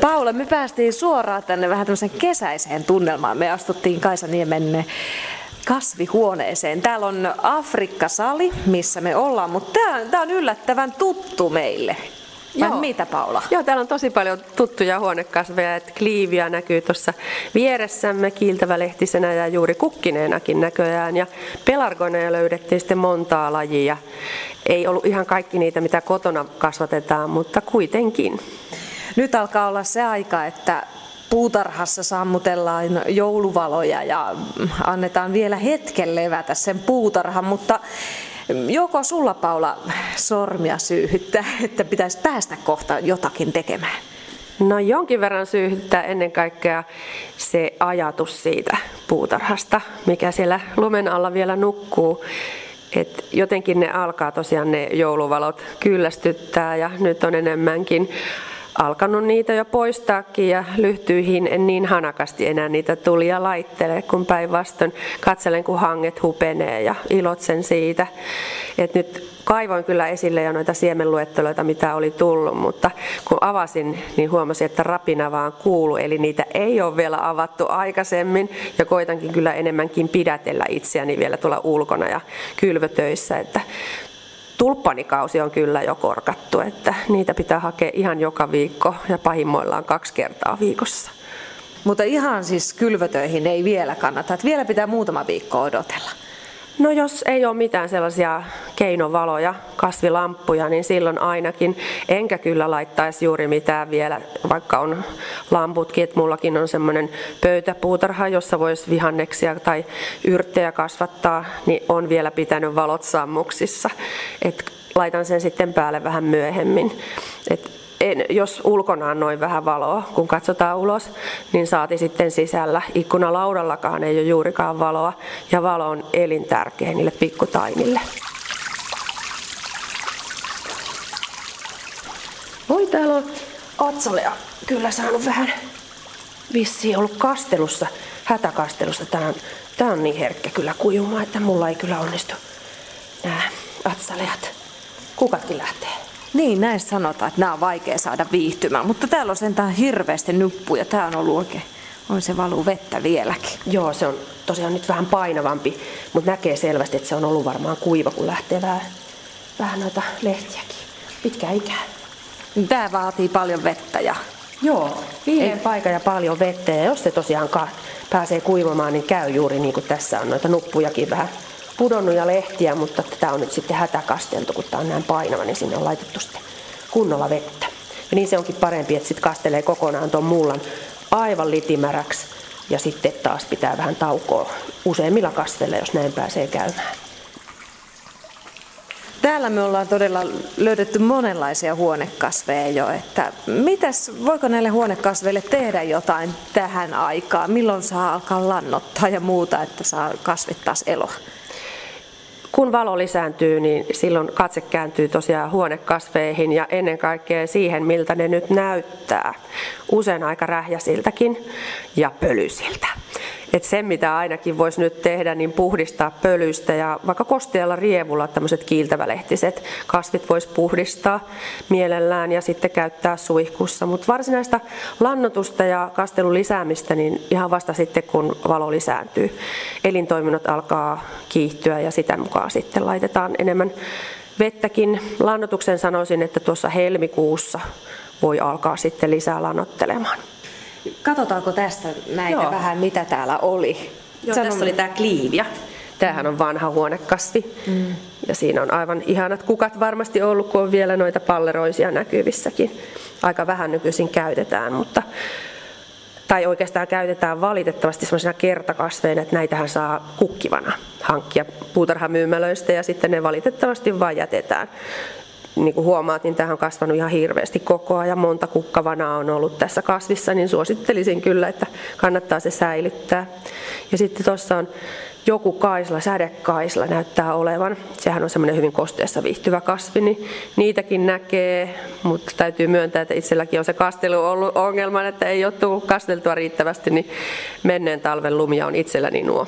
Paula, me päästiin suoraan tänne vähän tämmöisen kesäiseen tunnelmaan. Me astuttiin Kaisaniemen kasvihuoneeseen. Täällä on Afrikka-sali, missä me ollaan, mutta tämä on yllättävän tuttu meille. Vai Joo. mitä Paula? Joo, täällä on tosi paljon tuttuja huonekasveja. Että kliiviä näkyy tuossa vieressämme kiiltävälehtisenä ja juuri kukkineenakin näköjään. Ja pelargoneja löydettiin sitten montaa lajia. Ei ollut ihan kaikki niitä, mitä kotona kasvatetaan, mutta kuitenkin. Nyt alkaa olla se aika, että puutarhassa sammutellaan jouluvaloja ja annetaan vielä hetken levätä sen puutarhan, mutta joko sulla Paula sormia syyhyttää, että pitäisi päästä kohta jotakin tekemään? No jonkin verran syyhyttää ennen kaikkea se ajatus siitä puutarhasta, mikä siellä lumen alla vielä nukkuu. Et jotenkin ne alkaa tosiaan ne jouluvalot kyllästyttää ja nyt on enemmänkin alkanut niitä jo poistaakin ja lyhtyihin en niin hanakasti enää niitä tulia laittele, kun päinvastoin katselen, kun hanget hupenee ja ilotsen siitä. Et nyt kaivoin kyllä esille jo noita siemenluetteloita, mitä oli tullut, mutta kun avasin, niin huomasin, että rapina vaan kuuluu, eli niitä ei ole vielä avattu aikaisemmin, ja koitankin kyllä enemmänkin pidätellä itseäni vielä tuolla ulkona ja kylvötöissä, että tulppanikausi on kyllä jo korkattu, että niitä pitää hakea ihan joka viikko ja pahimmoillaan kaksi kertaa viikossa. Mutta ihan siis kylvötöihin ei vielä kannata, että vielä pitää muutama viikko odotella. No jos ei ole mitään sellaisia keinovaloja, kasvilamppuja, niin silloin ainakin. Enkä kyllä laittaisi juuri mitään vielä, vaikka on lamputkin, että mullakin on semmoinen pöytäpuutarha, jossa voisi vihanneksia tai yrttejä kasvattaa, niin on vielä pitänyt valot sammuksissa. Et laitan sen sitten päälle vähän myöhemmin. Et en, jos ulkona on noin vähän valoa, kun katsotaan ulos, niin saati sitten sisällä. Ikkunalaudallakaan ei ole juurikaan valoa, ja valo on elintärkeä niille pikkutaimille. Oi, täällä on Atsalea kyllä saanut vähän vissi ollut kastelussa, hätäkastelussa. Tää on, tää on niin herkkä kyllä kuivumaan, että mulla ei kyllä onnistu nämä atsaleat. Kukatkin lähtee. Niin, näin sanotaan, että nämä on vaikea saada viihtymään, mutta täällä on sentään hirveästi nuppuja. Tää on ollut oikein, on se valuu vettä vieläkin. Joo, se on tosiaan nyt vähän painavampi, mutta näkee selvästi, että se on ollut varmaan kuiva, kun lähtee vähän, vähän noita lehtiäkin. Pitkä ikää. Tämä vaatii paljon vettä ja... Joo, viileä paikka ja paljon vettä ja jos se tosiaan pääsee kuivamaan, niin käy juuri niin kuin tässä on noita nuppujakin vähän pudonnut ja lehtiä, mutta tämä on nyt sitten hätäkasteltu, kun tämä on näin painava, niin sinne on laitettu sitten kunnolla vettä. Ja niin se onkin parempi, että sitten kastelee kokonaan tuon mullan aivan litimäräksi ja sitten taas pitää vähän taukoa useimmilla kasveilla, jos näin pääsee käymään. Täällä me ollaan todella löydetty monenlaisia huonekasveja jo, että mitäs, voiko näille huonekasveille tehdä jotain tähän aikaan? Milloin saa alkaa lannottaa ja muuta, että saa kasvit taas eloa? Kun valo lisääntyy, niin silloin katse kääntyy tosiaan huonekasveihin ja ennen kaikkea siihen, miltä ne nyt näyttää. Usein aika rähjäsiltäkin ja pölysiltä. Et sen, mitä ainakin voisi nyt tehdä, niin puhdistaa pölystä ja vaikka kostealla rievulla tämmöiset kiiltävälehtiset kasvit voisi puhdistaa mielellään ja sitten käyttää suihkussa. Mutta varsinaista lannotusta ja kastelun lisäämistä niin ihan vasta sitten, kun valo lisääntyy. Elintoiminnot alkaa kiihtyä ja sitä mukaan sitten laitetaan enemmän vettäkin. Lannotuksen sanoisin, että tuossa helmikuussa voi alkaa sitten lisää lannottelemaan. Katsotaanko tästä näitä Joo. vähän, mitä täällä oli? Joo, Sanon... tässä oli tämä kliivia. Tämähän on vanha huonekasvi. Mm. Ja siinä on aivan ihanat kukat varmasti ollut, kun on vielä noita palleroisia näkyvissäkin. Aika vähän nykyisin käytetään, mutta tai oikeastaan käytetään valitettavasti sellaisena kertakasveina, että näitähän saa kukkivana hankkia puutarhamyymälöistä ja sitten ne valitettavasti vain jätetään niin kuin huomaat, niin tähän on kasvanut ihan hirveästi koko ajan. Monta kukkavanaa on ollut tässä kasvissa, niin suosittelisin kyllä, että kannattaa se säilyttää. Ja sitten tuossa on joku kaisla, sädekaisla näyttää olevan. Sehän on semmoinen hyvin kosteessa viihtyvä kasvi, niin niitäkin näkee, mutta täytyy myöntää, että itselläkin on se kastelu ollut ongelma, että ei ole tullut kasteltua riittävästi, niin menneen talven lumia on itselläni nuo.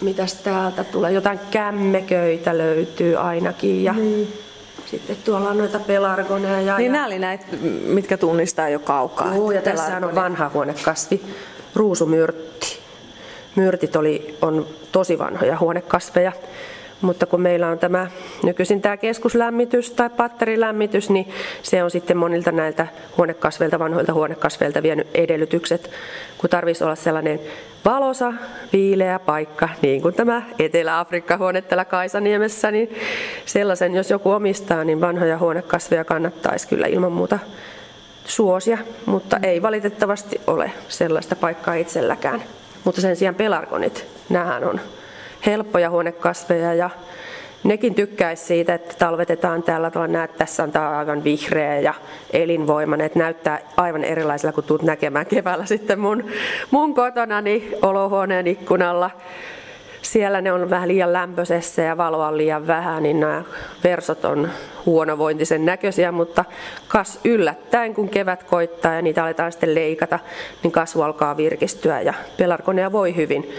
Mitäs täältä tulee? Jotain kämmeköitä löytyy ainakin. Ja... Niin. Sitten tuolla on noita pelargoneja. Ja, niin ja... nämä oli näitä, mitkä tunnistaa jo kaukaa. Joo, ja tässä on vanha huonekasvi, ruusumyrtti. Myrtit oli, on tosi vanhoja huonekasveja. Mutta kun meillä on tämä nykyisin tämä keskuslämmitys tai patterilämmitys, niin se on sitten monilta näiltä huonekasveilta, vanhoilta huonekasveilta vienyt edellytykset, kun tarvitsisi olla sellainen valosa, viileä paikka, niin kuin tämä Etelä-Afrikka huone täällä Kaisaniemessä, niin sellaisen, jos joku omistaa, niin vanhoja huonekasveja kannattaisi kyllä ilman muuta suosia, mutta ei valitettavasti ole sellaista paikkaa itselläkään. Mutta sen sijaan pelargonit, nämähän on helppoja huonekasveja ja nekin tykkäisi siitä, että talvetetaan täällä, tuolla näet, tässä on tämä aivan vihreä ja elinvoimainen, että näyttää aivan erilaisella, kun tulet näkemään keväällä sitten mun, mun kotona niin olohuoneen ikkunalla. Siellä ne on vähän liian lämpöisessä ja valoa on liian vähän, niin nämä versot on huonovointisen näköisiä, mutta kas yllättäen, kun kevät koittaa ja niitä aletaan sitten leikata, niin kasvu alkaa virkistyä ja pelarkoneja voi hyvin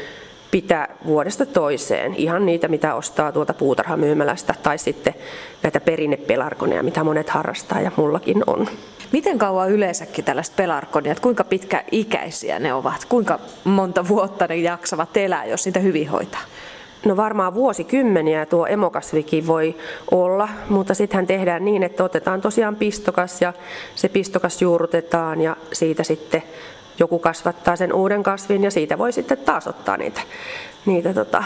pitää vuodesta toiseen. Ihan niitä, mitä ostaa tuolta puutarhamyymälästä tai sitten näitä perinnepelarkoneja, mitä monet harrastaa ja mullakin on. Miten kauan yleensäkin tällaiset pelarkonia, kuinka pitkä ikäisiä ne ovat? Kuinka monta vuotta ne jaksavat elää, jos niitä hyvin hoitaa? No varmaan vuosikymmeniä tuo emokasvikin voi olla, mutta sittenhän tehdään niin, että otetaan tosiaan pistokas ja se pistokas juurrutetaan ja siitä sitten joku kasvattaa sen uuden kasvin ja siitä voi sitten taas ottaa niitä. niitä tota.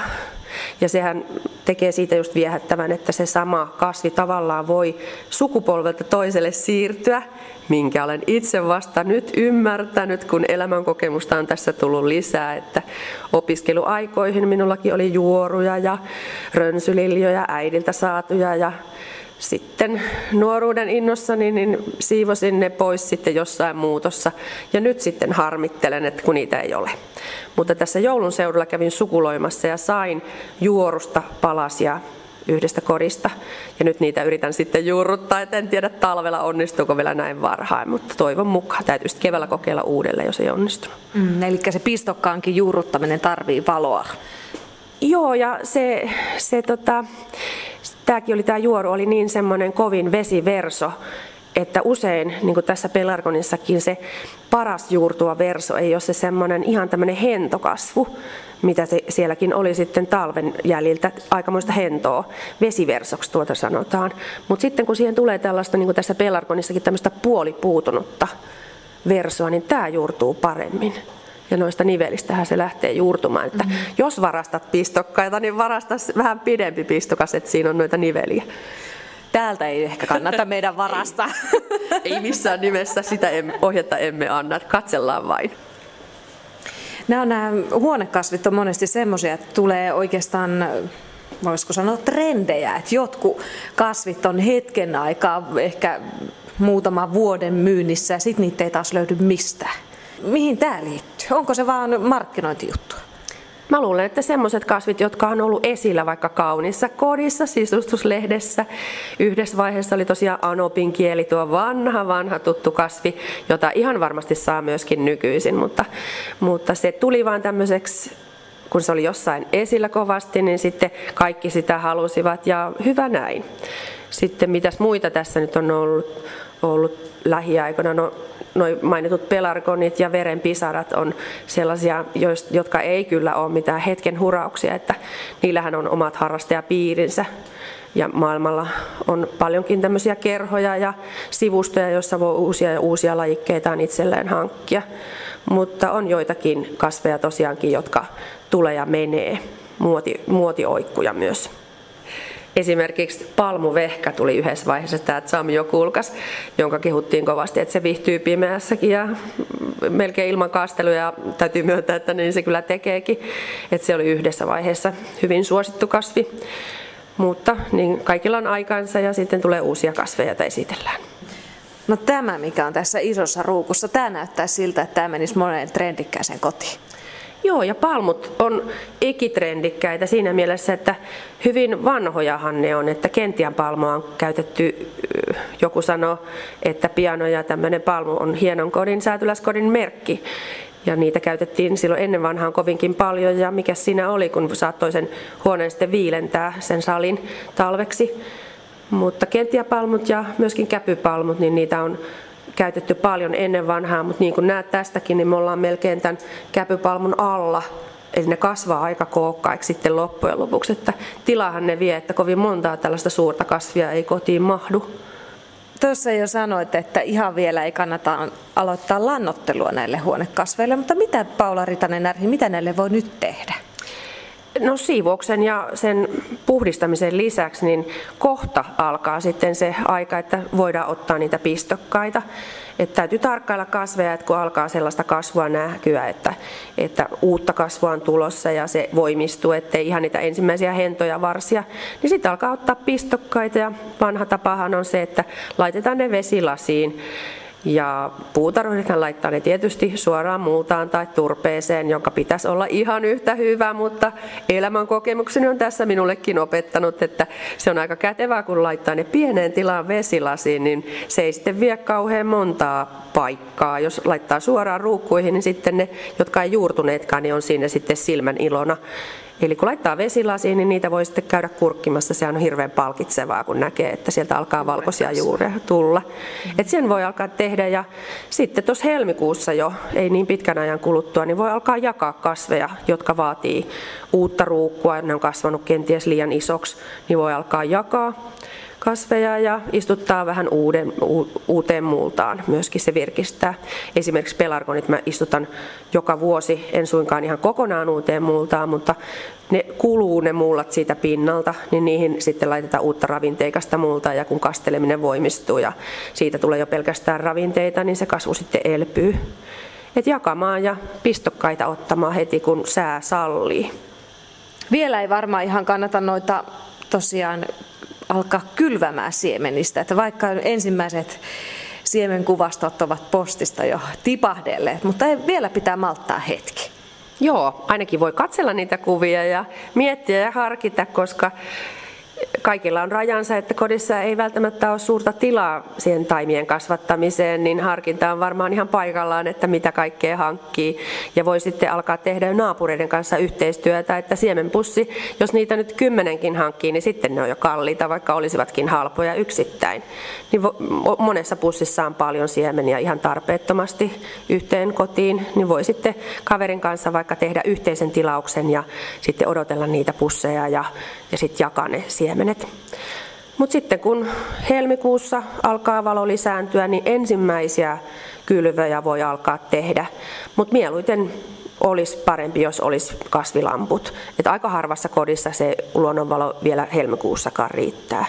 Ja sehän tekee siitä just viehättävän, että se sama kasvi tavallaan voi sukupolvelta toiselle siirtyä, minkä olen itse vasta nyt ymmärtänyt, kun elämänkokemusta on tässä tullut lisää, että opiskeluaikoihin minullakin oli juoruja ja rönsyliljoja äidiltä saatuja ja sitten nuoruuden innossani niin siivosin ne pois sitten jossain muutossa ja nyt sitten harmittelen, että kun niitä ei ole. Mutta tässä joulun seudulla kävin sukuloimassa ja sain juorusta palasia yhdestä korista. Ja nyt niitä yritän sitten juurruttaa, et en tiedä talvella onnistuuko vielä näin varhain, mutta toivon mukaan. Täytyy sitten keväällä kokeilla uudelleen, jos ei onnistunut. Mm, eli se pistokkaankin juurruttaminen tarvii valoa. Joo, ja se, se tota, tämäkin oli tämä juoru oli niin semmoinen kovin vesiverso, että usein, niin kuin tässä pelargonissakin, se paras juurtua verso ei ole se semmoinen ihan tämmöinen hentokasvu, mitä se sielläkin oli sitten talven jäljiltä, aikamoista hentoa, vesiversoksi tuota sanotaan. Mutta sitten kun siihen tulee tällaista, niin kuin tässä pelargonissakin, tämmöistä puolipuutunutta versoa, niin tämä juurtuu paremmin ja noista nivelistähän se lähtee juurtumaan. Että mm-hmm. Jos varastat pistokkaita, niin varasta vähän pidempi pistokas, että siinä on noita niveliä. Täältä ei ehkä kannata meidän varasta. ei missään nimessä sitä emme, ohjetta emme anna, katsellaan vain. Nämä, nämä huonekasvit on monesti semmoisia, että tulee oikeastaan voisiko sanoa trendejä, että jotkut kasvit on hetken aikaa, ehkä muutaman vuoden myynnissä ja sitten niitä ei taas löydy mistään. Mihin tämä liittyy? Onko se vaan markkinointijuttu? Mä luulen, että semmoiset kasvit, jotka on ollut esillä vaikka kaunissa kodissa, sisustuslehdessä. Yhdessä vaiheessa oli tosiaan anopin kieli, tuo vanha, vanha tuttu kasvi, jota ihan varmasti saa myöskin nykyisin, mutta, mutta se tuli vaan tämmöiseksi kun se oli jossain esillä kovasti, niin sitten kaikki sitä halusivat ja hyvä näin. Sitten mitäs muita tässä nyt on ollut, ollut lähiaikoina? No noin mainitut pelargonit ja verenpisarat on sellaisia, jotka ei kyllä ole mitään hetken hurauksia, että niillähän on omat harrastajapiirinsä. Ja maailmalla on paljonkin tämmöisiä kerhoja ja sivustoja, joissa voi uusia ja uusia lajikkeitaan itselleen hankkia. Mutta on joitakin kasveja tosiaankin, jotka tulee ja menee, muoti, muotioikkuja myös. Esimerkiksi palmuvehkä tuli yhdessä vaiheessa, tämä Zamio kulkas, jonka kehuttiin kovasti, että se viihtyy pimeässäkin ja melkein ilman kasteluja. Täytyy myöntää, että niin se kyllä tekeekin. Että se oli yhdessä vaiheessa hyvin suosittu kasvi. Mutta niin kaikilla on aikansa ja sitten tulee uusia kasveja, joita esitellään. No tämä, mikä on tässä isossa ruukussa, tämä näyttää siltä, että tämä menisi moneen trendikkääseen kotiin. Joo, ja palmut on ikitrendikkäitä siinä mielessä, että hyvin vanhojahan ne on, että kentian palmoa on käytetty, joku sanoo, että piano ja tämmöinen palmu on hienon kodin, säätyläskodin merkki. Ja niitä käytettiin silloin ennen vanhaan kovinkin paljon, ja mikä siinä oli, kun saattoi sen huoneen sitten viilentää sen salin talveksi. Mutta kentiapalmut ja myöskin käpypalmut, niin niitä on käytetty paljon ennen vanhaa, mutta niin kuin näet tästäkin, niin me ollaan melkein tämän käpypalmun alla. Eli ne kasvaa aika kookkaiksi sitten loppujen lopuksi, että tilahan ne vie, että kovin montaa tällaista suurta kasvia ei kotiin mahdu. Tuossa jo sanoit, että ihan vielä ei kannata aloittaa lannottelua näille huonekasveille, mutta mitä Paula Ritanen Närhi, mitä näille voi nyt tehdä? No siivouksen ja sen puhdistamisen lisäksi niin kohta alkaa sitten se aika, että voidaan ottaa niitä pistokkaita. Että täytyy tarkkailla kasveja, että kun alkaa sellaista kasvua näkyä, että, että uutta kasvua on tulossa ja se voimistuu, ettei ihan niitä ensimmäisiä hentoja varsia, niin sitten alkaa ottaa pistokkaita ja vanha tapahan on se, että laitetaan ne vesilasiin ja puutarhurithan laittaa ne tietysti suoraan multaan tai turpeeseen, jonka pitäisi olla ihan yhtä hyvä, mutta elämän kokemukseni on tässä minullekin opettanut, että se on aika kätevää, kun laittaa ne pieneen tilaan vesilasiin, niin se ei sitten vie kauhean montaa paikkaa. Jos laittaa suoraan ruukkuihin, niin sitten ne, jotka ei juurtuneetkaan, niin on siinä sitten silmän ilona. Eli kun laittaa vesilasiin, niin niitä voi sitten käydä kurkkimassa. Se on hirveän palkitsevaa, kun näkee, että sieltä alkaa valkoisia juuria tulla. Et sen voi alkaa tehdä ja sitten tuossa helmikuussa jo, ei niin pitkän ajan kuluttua, niin voi alkaa jakaa kasveja, jotka vaatii uutta ruukkua. Ne on kasvanut kenties liian isoksi, niin voi alkaa jakaa kasveja ja istuttaa vähän uuden, u, uuteen multaan. Myöskin se virkistää. Esimerkiksi pelargonit mä istutan joka vuosi, en suinkaan ihan kokonaan uuteen multaan, mutta ne kuluu ne mullat siitä pinnalta, niin niihin sitten laitetaan uutta ravinteikasta multaa ja kun kasteleminen voimistuu ja siitä tulee jo pelkästään ravinteita, niin se kasvu sitten elpyy. Et jakamaan ja pistokkaita ottamaan heti kun sää sallii. Vielä ei varmaan ihan kannata noita tosiaan alkaa kylvämään siemenistä. Että vaikka ensimmäiset siemenkuvastot ovat postista jo tipahdelleet, mutta ei vielä pitää malttaa hetki. Joo, ainakin voi katsella niitä kuvia ja miettiä ja harkita, koska kaikilla on rajansa, että kodissa ei välttämättä ole suurta tilaa siihen taimien kasvattamiseen, niin harkinta on varmaan ihan paikallaan, että mitä kaikkea hankkii. Ja voi sitten alkaa tehdä naapureiden kanssa yhteistyötä, että siemenpussi, jos niitä nyt kymmenenkin hankkii, niin sitten ne on jo kalliita, vaikka olisivatkin halpoja yksittäin. Niin monessa pussissa on paljon siemeniä ihan tarpeettomasti yhteen kotiin, niin voi sitten kaverin kanssa vaikka tehdä yhteisen tilauksen ja sitten odotella niitä pusseja ja, ja sitten jakaa ne siemenet. Mutta sitten kun helmikuussa alkaa valo lisääntyä, niin ensimmäisiä kylvöjä voi alkaa tehdä. Mutta mieluiten olisi parempi, jos olisi kasvilamput. Et aika harvassa kodissa se luonnonvalo vielä helmikuussakaan riittää.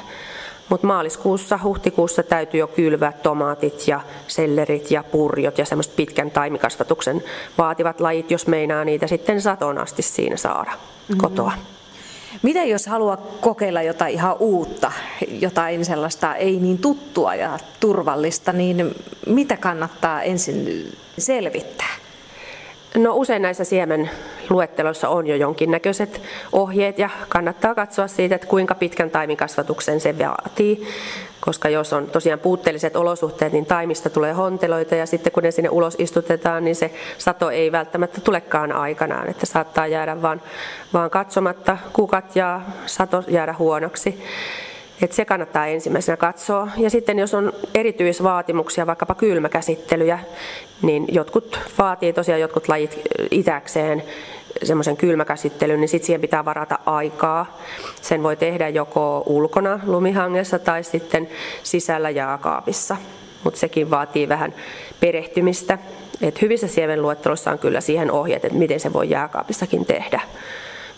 Mutta maaliskuussa, huhtikuussa täytyy jo kylvää tomaatit ja sellerit ja purjot ja semmoiset pitkän taimikasvatuksen vaativat lajit, jos meinaa niitä sitten saton asti siinä saada mm-hmm. kotoa. Miten jos haluaa kokeilla jotain ihan uutta, jotain sellaista ei niin tuttua ja turvallista, niin mitä kannattaa ensin selvittää? No usein näissä siemenluetteloissa on jo jonkinnäköiset ohjeet ja kannattaa katsoa siitä, että kuinka pitkän taimikasvatuksen se vaatii. Koska jos on tosiaan puutteelliset olosuhteet, niin taimista tulee honteloita ja sitten kun ne sinne ulos istutetaan, niin se sato ei välttämättä tulekaan aikanaan. Että saattaa jäädä vaan, vaan katsomatta kukat ja sato jäädä huonoksi. Et se kannattaa ensimmäisenä katsoa. Ja sitten jos on erityisvaatimuksia, vaikkapa kylmäkäsittelyjä, niin jotkut vaatii tosiaan jotkut lajit itäkseen semmoisen kylmäkäsittelyn, niin sitten siihen pitää varata aikaa. Sen voi tehdä joko ulkona lumihangessa tai sitten sisällä jääkaapissa. Mutta sekin vaatii vähän perehtymistä. Et hyvissä siemenluettelossa on kyllä siihen ohjeet, että miten se voi jääkaapissakin tehdä.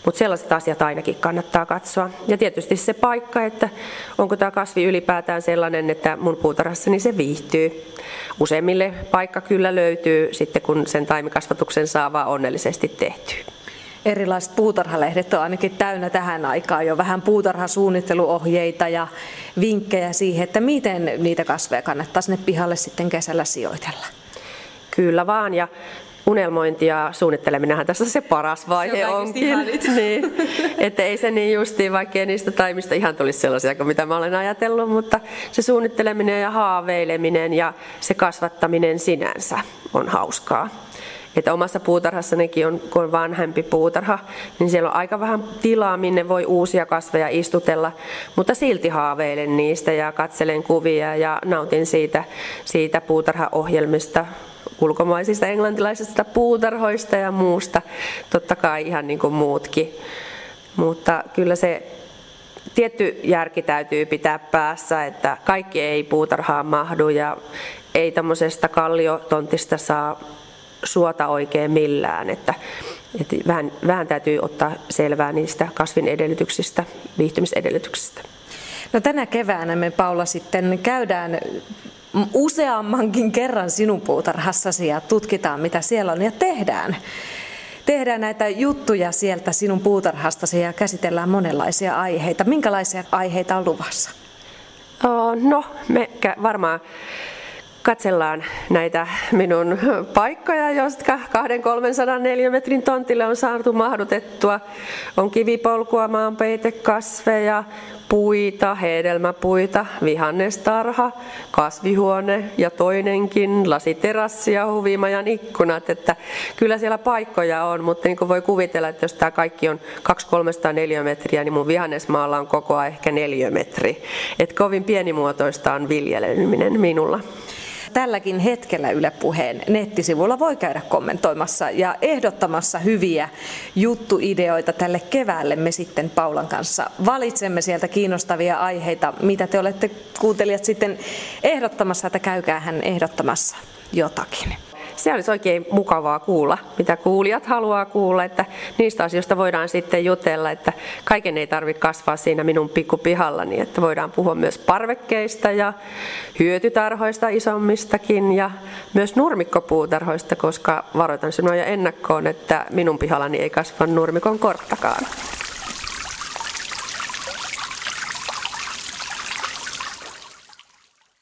Mutta sellaiset asiat ainakin kannattaa katsoa. Ja tietysti se paikka, että onko tämä kasvi ylipäätään sellainen, että mun puutarhassani se viihtyy. Useimmille paikka kyllä löytyy sitten, kun sen taimikasvatuksen saa vaan onnellisesti tehtyä. Erilaiset puutarhalehdet on ainakin täynnä tähän aikaan jo vähän puutarhasuunnitteluohjeita ja vinkkejä siihen, että miten niitä kasveja kannattaa sinne pihalle sitten kesällä sijoitella. Kyllä vaan, ja unelmointi ja suunnitteleminenhan tässä se paras vaihe se on onkin. niin, että ei se niin justiin, vaikka niistä taimista ihan tulisi sellaisia kuin mitä mä olen ajatellut, mutta se suunnitteleminen ja haaveileminen ja se kasvattaminen sinänsä on hauskaa. Että omassa puutarhassanikin on, kun on vanhempi puutarha, niin siellä on aika vähän tilaa, minne voi uusia kasveja istutella, mutta silti haaveilen niistä ja katselen kuvia ja nautin siitä, siitä puutarhaohjelmista, ulkomaisista englantilaisista puutarhoista ja muusta, totta kai ihan niin kuin muutkin. Mutta kyllä se tietty järki täytyy pitää päässä, että kaikki ei puutarhaan mahdu ja ei tämmöisestä kalliotontista saa suota oikein millään. Että, että vähän, vähän täytyy ottaa selvää niistä kasvin edellytyksistä, viihtymisedellytyksistä. No tänä keväänä me Paula sitten käydään useammankin kerran sinun puutarhassasi ja tutkitaan mitä siellä on ja tehdään tehdään näitä juttuja sieltä sinun puutarhastasi ja käsitellään monenlaisia aiheita. Minkälaisia aiheita on luvassa? No, me varmaan katsellaan näitä minun paikkoja, jotka 200-300 metrin tontille on saatu mahdutettua. On kivipolkua, maanpeitekasveja, puita, hedelmäpuita, vihannestarha, kasvihuone ja toinenkin, lasiterassi ja huvimajan ikkunat. Että kyllä siellä paikkoja on, mutta niin kuin voi kuvitella, että jos tämä kaikki on 200-300 metriä, niin mun vihannesmaalla on koko ehkä 4 metri. Että kovin pienimuotoista on viljeleminen minulla tälläkin hetkellä Yle Puheen nettisivuilla voi käydä kommentoimassa ja ehdottamassa hyviä juttuideoita tälle keväälle. Me sitten Paulan kanssa valitsemme sieltä kiinnostavia aiheita, mitä te olette kuuntelijat sitten ehdottamassa, että käykää hän ehdottamassa jotakin se olisi oikein mukavaa kuulla, mitä kuulijat haluaa kuulla, että niistä asioista voidaan sitten jutella, että kaiken ei tarvitse kasvaa siinä minun pikkupihallani, että voidaan puhua myös parvekkeista ja hyötytarhoista isommistakin ja myös nurmikkopuutarhoista, koska varoitan sinua jo ennakkoon, että minun pihallani ei kasva nurmikon korttakaan.